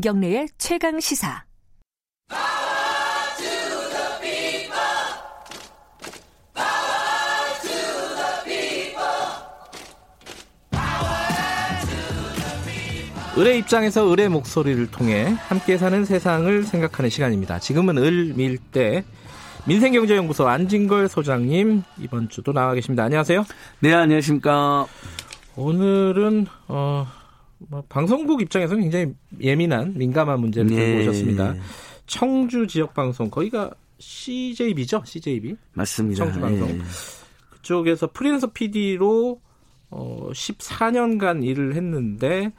김경래의 최강 시사. 을의 입장에서 을의 목소리를 통해 함께 사는 세상을 생각하는 시간입니다. 지금은 을 밀대 민생경제연구소 안진걸 소장님 이번 주도 나와 계십니다. 안녕하세요. 네, 안녕하십니까. 오늘은 어, 뭐 방송국 입장에서는 굉장히 예민한 민감한 문제를 들고 네. 오셨습니다. 청주 지역 방송 거기가 CJB죠? CJB 맞습니다. 청주 방송 예. 그쪽에서 프리랜서 PD로 어, 14년간 일을 했는데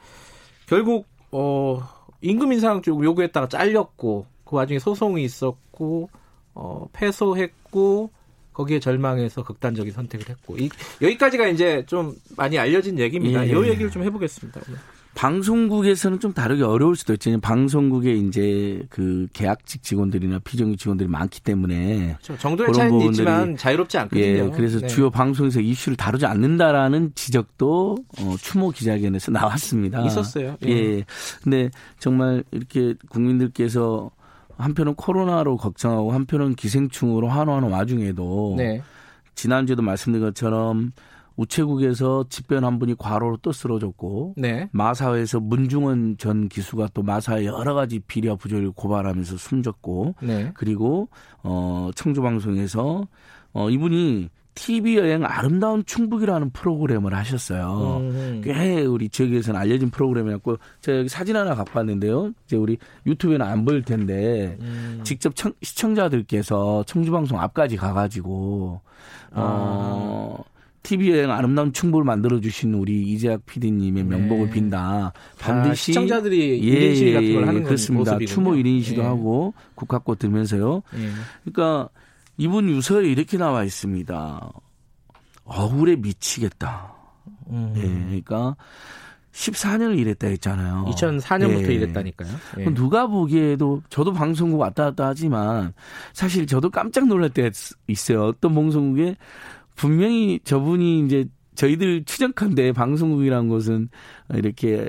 결국 어, 임금 인상 쪽 요구했다가 잘렸고 그 와중에 소송이 있었고 어, 패소했고 거기에 절망해서 극단적인 선택을 했고 이, 여기까지가 이제 좀 많이 알려진 얘기입니다. 예. 이 얘기를 좀 해보겠습니다. 오늘. 방송국에서는 좀 다르게 어려울 수도 있죠. 방송국에 이제 그 계약직 직원들이나 비정규 직원들이 많기 때문에 그렇죠. 정도의 차이는 부분들이- 있지만 자유롭지 않거든요. 예, 그래서 네. 주요 방송에서 이슈를 다루지 않는다라는 지적도 어, 추모 기자회견에서 나왔습니다. 있었어요. 예. 예. 근데 정말 이렇게 국민들께서 한편은 코로나로 걱정하고 한편은 기생충으로 환호하는 와중에도 네. 지난주에도 말씀드린 것처럼 우체국에서 집변 한 분이 과로로 또 쓰러졌고 네. 마사회에서 문중원 전 기수가 또 마사의 여러 가지 비리와 부조리를 고발하면서 숨졌고 네. 그리고 어 청주 방송에서 어 이분이 TV 여행 아름다운 충북이라는 프로그램을 하셨어요. 음. 꽤 우리 지역에서는 알려진 프로그램이었고 제가 여기 사진 하나 갖고 왔는데요. 이제 우리 유튜브에는 안 보일 텐데 음. 직접 청- 시청자들께서 청주방송 앞까지 가가지고 어 TV 여행 아름다운 충북을 만들어 주신 우리 이재학 PD님의 명복을 네. 빈다. 아, 반드시 시청자들이 예, 1인 시위 같은 걸 예, 하는 그렇습니다. 추모 1인 시도 예. 하고 국화꽃 들면서요. 예. 그러니까 이분 유서에 이렇게 나와 있습니다. 억울해 미치겠다. 음. 예, 그러니까 14년을 일했다 했잖아요. 2004년부터 예. 일했다니까요. 예. 누가 보기에도 저도 방송국 왔다 갔다 하지만 사실 저도 깜짝 놀랄 때가 있어요. 어떤 방송국에 분명히 저분이 이제 저희들 추적한데 방송국이라는 것은 이렇게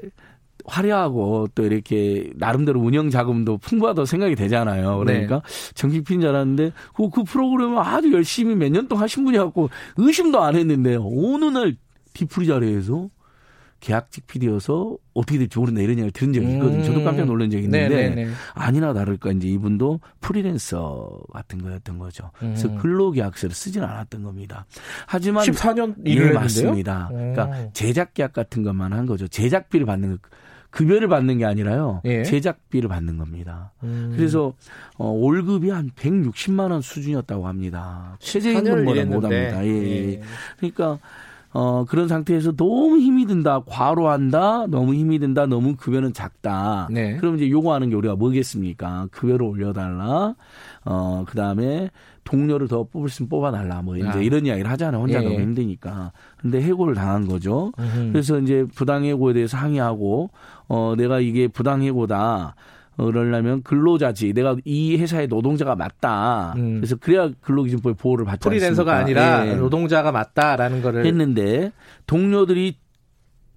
화려하고 또 이렇게 나름대로 운영 자금도 풍부하다고 생각이 되잖아요. 그러니까 정식핀 줄 알았는데 그, 그 프로그램을 아주 열심히 몇 년 동안 하신 분이 갖고 의심도 안 했는데 어느 날 디프리 자리에서 계약직 PD여서 어떻게 될지 모른다 이런 이야기를 들은 적이 있거든요. 저도 깜짝 놀란 적이 있는데 네네네. 아니나 다를까 이제 이분도 프리랜서 같은 거였던 거죠. 그래서 음. 근로계약서를 쓰진 않았던 겁니다. 하지만 14년 예, 일을 했는데요. 맞습니다. 오. 그러니까 제작 계약 같은 것만 한 거죠. 제작비를 받는 거. 급여를 받는 게 아니라요. 예. 제작비를 받는 겁니다. 음. 그래서 어, 월급이 한 160만 원 수준이었다고 합니다. 14년을 최저임금보다 못 일했는데. 합니다. 예. 예. 그러니까 어, 그런 상태에서 너무 힘이 든다, 과로한다, 너무 힘이 든다, 너무 급여는 작다. 네. 그럼 이제 요구하는 게 우리가 뭐겠습니까? 급여를 올려달라. 어, 그 다음에 동료를 더 뽑을 수 있으면 뽑아달라. 뭐 이제 아. 이런 이야기를 하잖아요. 혼자 예. 너무 힘드니까. 근데 해고를 당한 거죠. 음흠. 그래서 이제 부당해고에 대해서 항의하고, 어, 내가 이게 부당해고다. 어, 그러려면 근로자지. 내가 이 회사의 노동자가 맞다. 음. 그래서 그래야 근로기준법의 보호를 받지 프리랜서가 않습니까? 아니라 예. 노동자가 맞다라는 거를 했는데 동료들이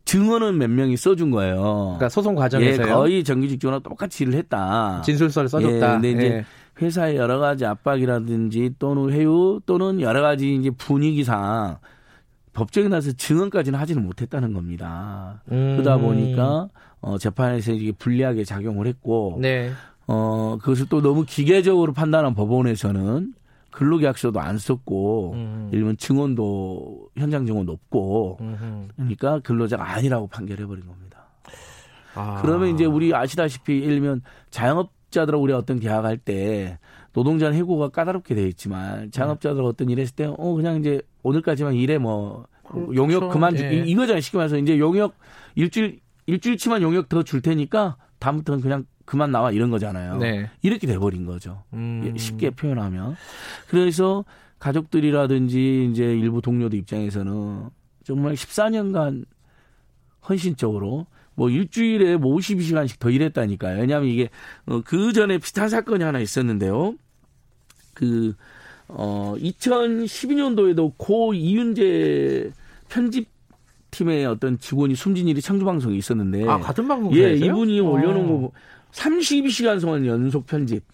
증언은 몇 명이 써준 거예요. 그러니까 소송 예, 과정에서요. 거의 정규직 직원과 똑같이 일을 했다. 진술서를 써줬다. 예, 근데 이제 예. 회사의 여러 가지 압박이라든지 또는 회유 또는 여러 가지 이제 분위기상 법정에 나서 증언까지는 하지는 못했다는 겁니다. 음. 그러다 보니까 어, 재판에서 이게 불리하게 작용을 했고 네. 어, 그것을 또 너무 기계적으로 판단한 법원에서는 근로계약서도 안 썼고 음. 일본 증언도 현장 없고 음흠. 그러니까 근로자가 아니라고 판결해 버린 겁니다. 아. 그러면 이제 우리 아시다시피 예를 들면 자영업자들하고 우리가 어떤 계약할 때 노동자는 해고가 까다롭게 돼 있지만 자영업자들 어떤 일 했을 때 어 그냥 이제 오늘까지만 일해 뭐 그렇죠. 용역 그만 예. 이- 이거잖아요 쉽게 말해서 이제 용역 일주일 일주일치만 용역 더 줄 테니까 다음부터는 그냥 그만 나와 이런 거잖아요. 네. 이렇게 돼버린 거죠. 음. 예, 쉽게 표현하면. 그래서 가족들이라든지 이제 일부 동료들 입장에서는 정말 14년간 헌신적으로 뭐 일주일에 뭐 52시간씩 더 일했다니까요. 왜냐하면 이게 어, 그 전에 비슷한 사건이 하나 있었는데요. 그 어, 2012년도에도 고 이윤재 편집 팀의 어떤 직원이 숨진 일이 청주방송에 있었는데 아 같은 방송사에서요? 예, 이분이 어. 올려놓은 거 32시간 동안 연속 편집.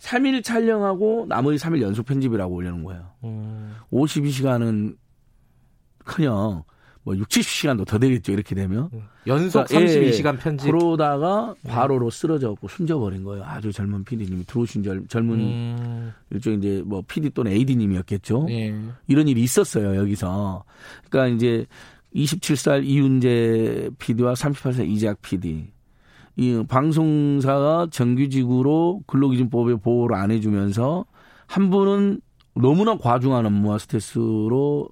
3일 촬영하고 나머지 3일 연속 편집이라고 올려놓은 거예요. 음. 52시간은 그냥 뭐 6, 70시간도 더 되겠죠. 이렇게 되면. 연속 그러니까, 예, 32시간 편집. 그러다가 바로로 쓰러져갖고 숨져버린 거예요. 아주 젊은 PD님이 들어오신 젊, 젊은 음. 일종 이제 뭐 PD 또는 AD님이었겠죠. 예. 이런 일이 있었어요, 여기서. 그러니까 이제 27살 이윤재 PD와 38살 이재학 PD. 이 방송사가 정규직으로 근로기준법의 보호를 안 해주면서 한 분은 너무나 과중한 업무와 스트레스로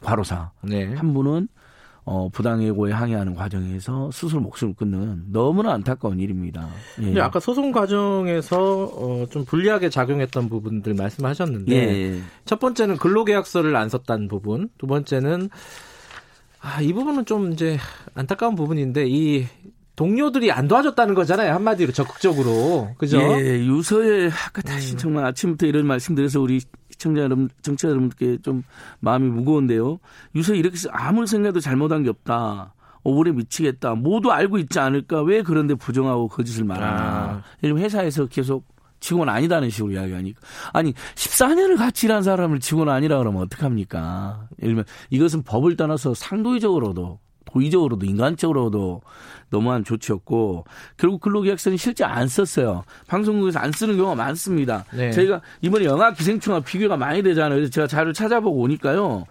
과로사, 네. 한 분은 어, 부당해고에 항의하는 과정에서 스스로 목숨을 끊는 너무나 안타까운 일입니다. 예. 근데 아까 소송 과정에서 어, 좀 불리하게 작용했던 부분들 말씀하셨는데 예. 첫 번째는 근로계약서를 안 썼다는 부분, 두 번째는 아, 이 부분은 좀 이제 안타까운 부분인데 이 동료들이 안 도와줬다는 거잖아요 한마디로 적극적으로 그죠? 예, 유서에 아까 다시 정말 아침부터 이런 말씀드려서 우리 시청자 여러분, 정치자 여러분께 좀 마음이 무거운데요. 유서에 이렇게 써 아무 생각도 잘못한 게 없다. 억울해 미치겠다. 모두 알고 있지 않을까? 왜 그런데 부정하고 거짓을 말하나? 아. 들면 회사에서 계속 직원 아니다는 식으로 이야기하니까. 아니, 14년을 같이 일한 사람을 직원 아니라 그러면 어떡합니까? 예를 들면 이것은 법을 떠나서 상도의적으로도 도의적으로도 인간적으로도 너무한 조치였고 결국 근로계약서는 실제 안 썼어요. 방송국에서 안 쓰는 경우가 많습니다. 네. 저희가 이번에 영화 기생충과 비교가 많이 되잖아요. 그래서 제가 자료를 찾아보고 오니까요.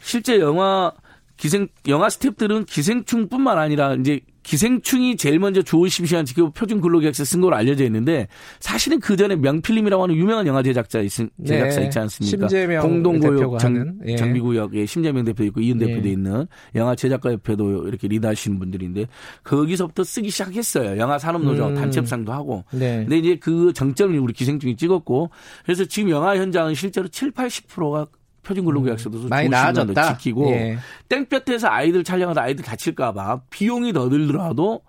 실제 영화 기생 영화 스탭들은 기생충뿐만 아니라 이제 기생충이 제일 먼저 주 52시간 지키고 표준 근로계약서 쓴 걸로 알려져 있는데 사실은 그 전에 명필름이라고 하는 유명한 영화 제작자 있, 제작사 네. 있지 않습니까? 심재명 공동고역 예. 정비구역에 심재명 대표 있고 이은 대표도 예. 있는 영화 제작가 협회도 이렇게 리드하시는 분들인데 거기서부터 쓰기 시작했어요. 영화 산업노조 음. 단체 협상도 하고. 네. 근데 이제 그 정점을 우리 기생충이 찍었고 그래서 지금 영화 현장은 실제로 7, 80%가 표준 근로계약서도 음. 많이 나아졌다. 지키고 예. 땡볕에서 아이들 촬영하다 아이들 다칠까봐 비용이 더 들더라도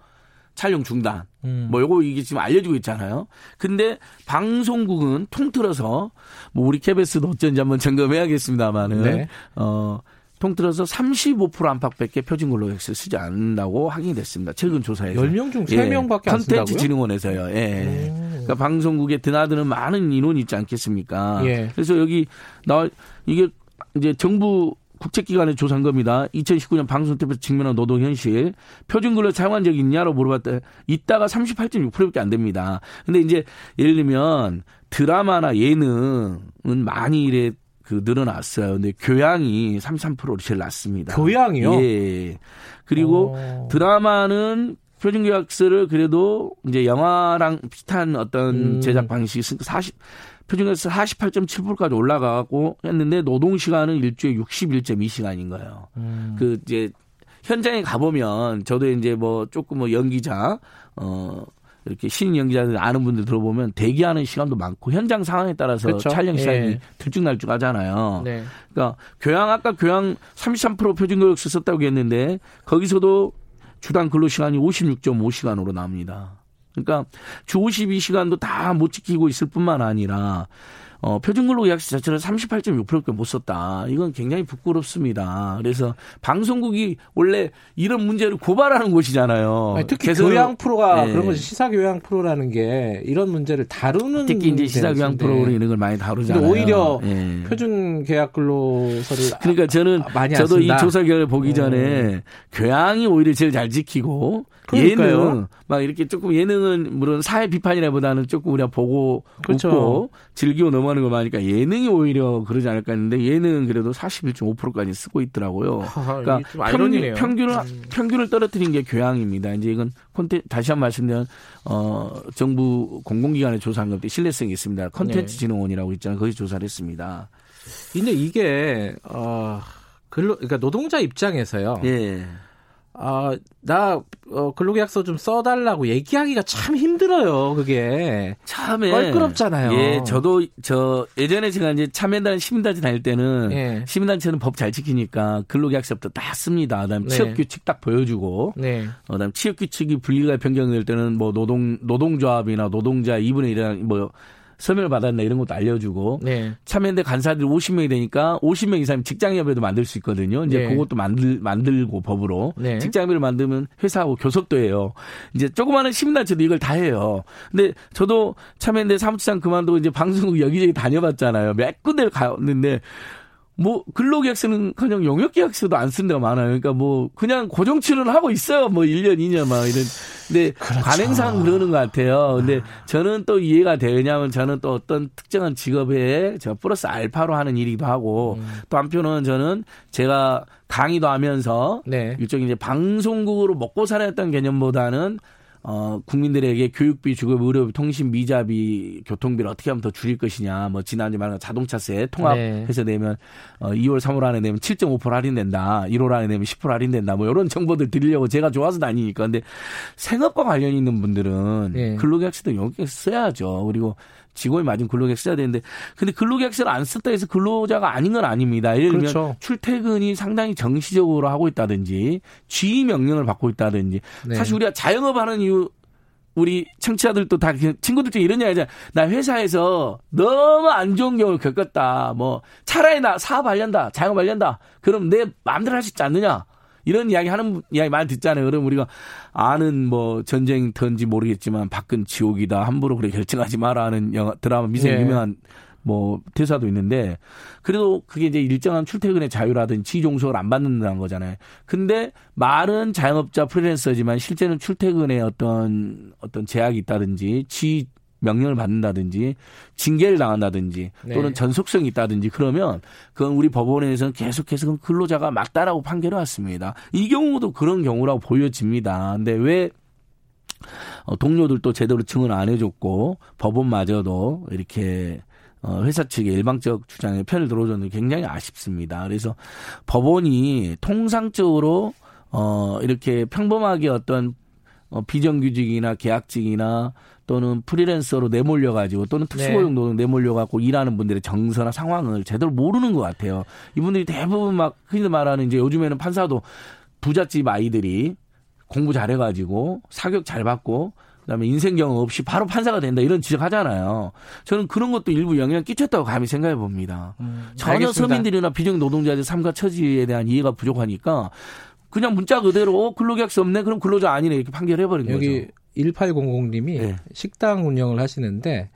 촬영 중단. 음. 뭐 요거 이게 지금 알려주고 있잖아요. 근데 방송국은 통틀어서 뭐 우리 KBS도 어쩐지 한번 점검해야겠습니다만은 네. 어 통틀어서 35% 안팎밖에 표준 근로계약서 쓰지 않는다고 확인이 됐습니다. 최근 조사에서. 10명 중 3명밖에 안 쓴다고요? 컨텐츠 진흥원에서요. 예. 그러니까 방송국에 드나드는 많은 인원이 있지 않겠습니까? 예. 그래서 여기 나 이게 이제 정부 국책기관의 조사한 겁니다. 2019년 방송태에서 직면한 노동 현실. 표준근로 사용한 적이 있냐로 물어봤더니 있다가 38.6%밖에 안 됩니다. 근데 이제 예를 들면 드라마나 예능은 많이 이래 그 늘어났어요. 근데 교양이 33%로 제일 낮습니다. 교양이요? 예. 그리고 어. 드라마는 표준계약서를 그래도 이제 영화랑 비슷한 어떤 음. 제작 방식이 40 표준계약서 48.7%까지 올라가고 했는데 노동 시간은 일주에 61.2시간인 거예요. 음. 그 이제 현장에 가보면 저도 이제 뭐 조금 뭐 연기자 어 이렇게 신인 연기자들 아는 분들 들어보면 대기하는 시간도 많고 현장 상황에 따라서 그렇죠. 촬영 시간이 예. 들쭉날쭉 하잖아요. 네. 그러니까 교양 아까 교양 33% 표준교육서 썼다고 했는데 거기서도 주당 근로 시간이 56.5시간으로 나옵니다. 그러니까 주 52시간도 다 못 지키고 있을 뿐만 아니라 어, 표준근로 계약서 자체를 38.6%밖에 못 썼다. 이건 굉장히 부끄럽습니다. 그래서 방송국이 원래 이런 문제를 고발하는 곳이잖아요. 아니, 특히 교양 프로가 예. 그런 거지 시사 교양 프로라는 게 이런 문제를 다루는 특히 이제 시사 교양 데인데. 프로그램 이런 걸 많이 다루잖아요. 오히려 예. 표준 계약 근로서를 그러니까 저는 저도 이. 조사 결과 보기 전에 교양이 오히려 제일 잘 지키고 그러니까요. 예능 막 이렇게 조금 예능은 물론 사회 비판이라보다는 조금 우리가 보고 그렇죠. 웃고 즐기고 넘어가는 거 많으니까 예능이 오히려 그러지 않을까 했는데 예능은 그래도 41.5%까지 쓰고 있더라고요. 하하, 그러니까. 평균, 평균을 평균을 떨어뜨린 게 교양입니다. 이제 이건 콘텐 다시 한 번 말씀드리면 어 정부 공공기관에 조사한 것때 신뢰성이 있습니다. 콘텐츠 네. 진흥원이라고 있잖아요. 거기 조사를 했습니다. 근데 이게 어 근로 그러니까 노동자 입장에서요. 예. 아, 나 어, 근로계약서 좀 써달라고 얘기하기가 참 힘들어요. 그게 처음에 껄끄럽잖아요. 예, 저도 저 예전에 제가 이제 참여단 시민단체 다닐 때는 예. 시민단체는 법 잘 지키니까 근로계약서부터 다 씁니다. 그 다음 네. 취업규칙 딱 보여주고 네. 어, 그 다음 취업규칙이 분리가 변경될 때는 뭐 노동 노동조합이나 노동자 2분의 1이나 뭐 서명을 받았나 이런 것도 알려주고 네. 참여연대 간사들이 50명이 되니까 50명 이상 직장협의도 만들 수 있거든요. 이제 네. 그것도 만들 만들고 법으로 네. 직장협의를 만들면 회사하고 교섭도 해요. 이제 조그마한 시민단체도 이걸 다 해요. 근데 저도 참여연대 사무처장 그만두고 이제 방송국 여기저기 다녀봤잖아요. 몇 군데를 갔는데 뭐 근로계약서는 그냥 용역계약서도 안쓴 데가 많아요. 그러니까 뭐 그냥 고정 출연을 하고 있어요. 뭐 1년, 2년 막 이런. 근데 그렇죠. 관행상 그러는 것 같아요. 근데 저는 또 이해가. 왜냐하면 저는 또 어떤 특정한 직업에 저 플러스 알파로 하는 일이기도 하고 음. 또 한편은 저는 제가 강의도 하면서 네. 일종의 이제 방송국으로 먹고 살았던 개념보다는 어, 국민들에게 교육비, 주거비, 의료비, 통신, 미자비, 교통비를 어떻게 하면 더 줄일 것이냐. 뭐, 지난주에 말한 자동차세 네. 통합해서 내면, 어, 2월, 3월 안에 내면 7.5% 할인된다. 1월 안에 내면 10% 할인된다. 뭐, 이런 정보들 드리려고 제가 좋아서 다니니까. 근데 생업과 관련 있는 분들은 네. 근로계약서도 여기 써야죠. 그리고 직원이 맞으면 근로계약서 써야 되는데, 근데 근로계약서를 안 썼다 해서 근로자가 아닌 건 아닙니다. 예를 들면 그렇죠. 출퇴근이 상당히 정시적으로 하고 있다든지, 지휘 명령을 받고 있다든지, 네. 사실 우리가 자영업 하는 이유, 우리 청취자들도 다 그냥 친구들 중에 이런 이야기 하잖아. 나 회사에서 너무 안 좋은 경우를 겪었다. 뭐, 차라리 나 사업하련다. 자영업하련다. 그럼 내 마음대로 할 수 있지 않느냐. 이런 이야기 하는 분- 이야기 많이 듣잖아요. 그럼 우리가 아는 뭐 전쟁터인지 모르겠지만 밖은 지옥이다. 함부로 그렇게 결정하지 마라 하는 영화, 드라마 미생 예. 유명한 뭐 대사도 있는데 그래도 그게 이제 일정한 출퇴근의 자유라든지 지종속을 안 받는다는 거잖아요. 근데 말은 자영업자 프리랜서지만 실제는 출퇴근에 어떤 어떤 제약이 있다든지 지 명령을 받는다든지 징계를 당한다든지 네. 또는 전속성이 있다든지 그러면 그건 우리 법원에서는 계속해서 근로자가 맞다라고 판결해 왔습니다. 이 경우도 그런 경우라고 보여집니다. 근데 왜 어, 동료들도 제대로 증언 안 해줬고 법원마저도 이렇게 어, 회사 측의 일방적 주장에 편을 들어줬는데 굉장히 아쉽습니다. 그래서 법원이 통상적으로 어, 이렇게 평범하게 어떤 어, 비정규직이나 계약직이나 또는 프리랜서로 내몰려가지고 또는 특수고용 노동 내몰려갖고 일하는 분들의 정서나 상황을 제대로 모르는 것 같아요. 이분들이 대부분 막 흔히 말하는 이제 요즘에는 판사도 부잣집 아이들이 공부 잘해가지고 사교육 잘 받고 그다음에 인생 경험 없이 바로 판사가 된다 이런 지적하잖아요. 저는 그런 것도 일부 영향 끼쳤다고 감히 생각해 봅니다. 전혀 알겠습니다. 서민들이나 비정 노동자들 삶과 처지에 대한 이해가 부족하니까 그냥 문자 그대로 어, 근로계약서 없네 그럼 근로자 아니네 이렇게 판결해 버린 여기 거죠. 1800님이 네. 식당 운영을 하시는데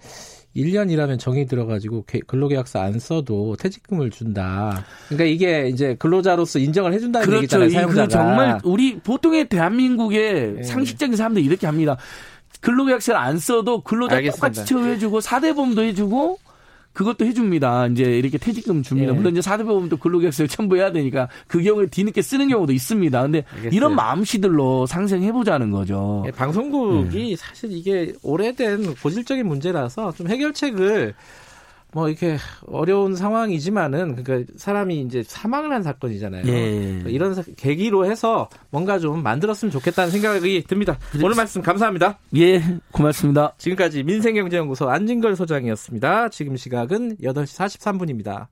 1년 일하면 정이 들어가지고 개- 근로계약서 안 써도 퇴직금을 준다. 그러니까 이게 이제 근로자로서 인정을 해준다는 그렇죠. 얘기잖아요. 이 사용자가. 그 정말 우리 보통의 대한민국의 예. 상식적인 사람들이 이렇게 합니다. 근로계약서를 안 써도 근로자 알겠습니다. 똑같이 처우해주고 사대보험도 해주고 그것도 해줍니다. 이제 이렇게 퇴직금 줍니다. 예. 물론 이제 사대보험도 근로계약서를 첨부해야 되니까 그 경우에 뒤늦게 쓰는 경우도 있습니다. 근데 알겠어요. 이런 마음씨들로 상생해보자는 거죠. 예, 방송국이 사실 이게 오래된 고질적인 문제라서 좀 해결책을 뭐 이렇게 어려운 상황이지만은 그러니까 사람이 이제 사망을 한 사건이잖아요. 예. 이런 사- 계기로 해서 뭔가 좀 만들었으면 좋겠다는 생각이 듭니다. 오늘 말씀 감사합니다. 예, 고맙습니다. 지금까지 민생경제연구소 안진걸 소장이었습니다. 지금 시각은 8시 43분입니다.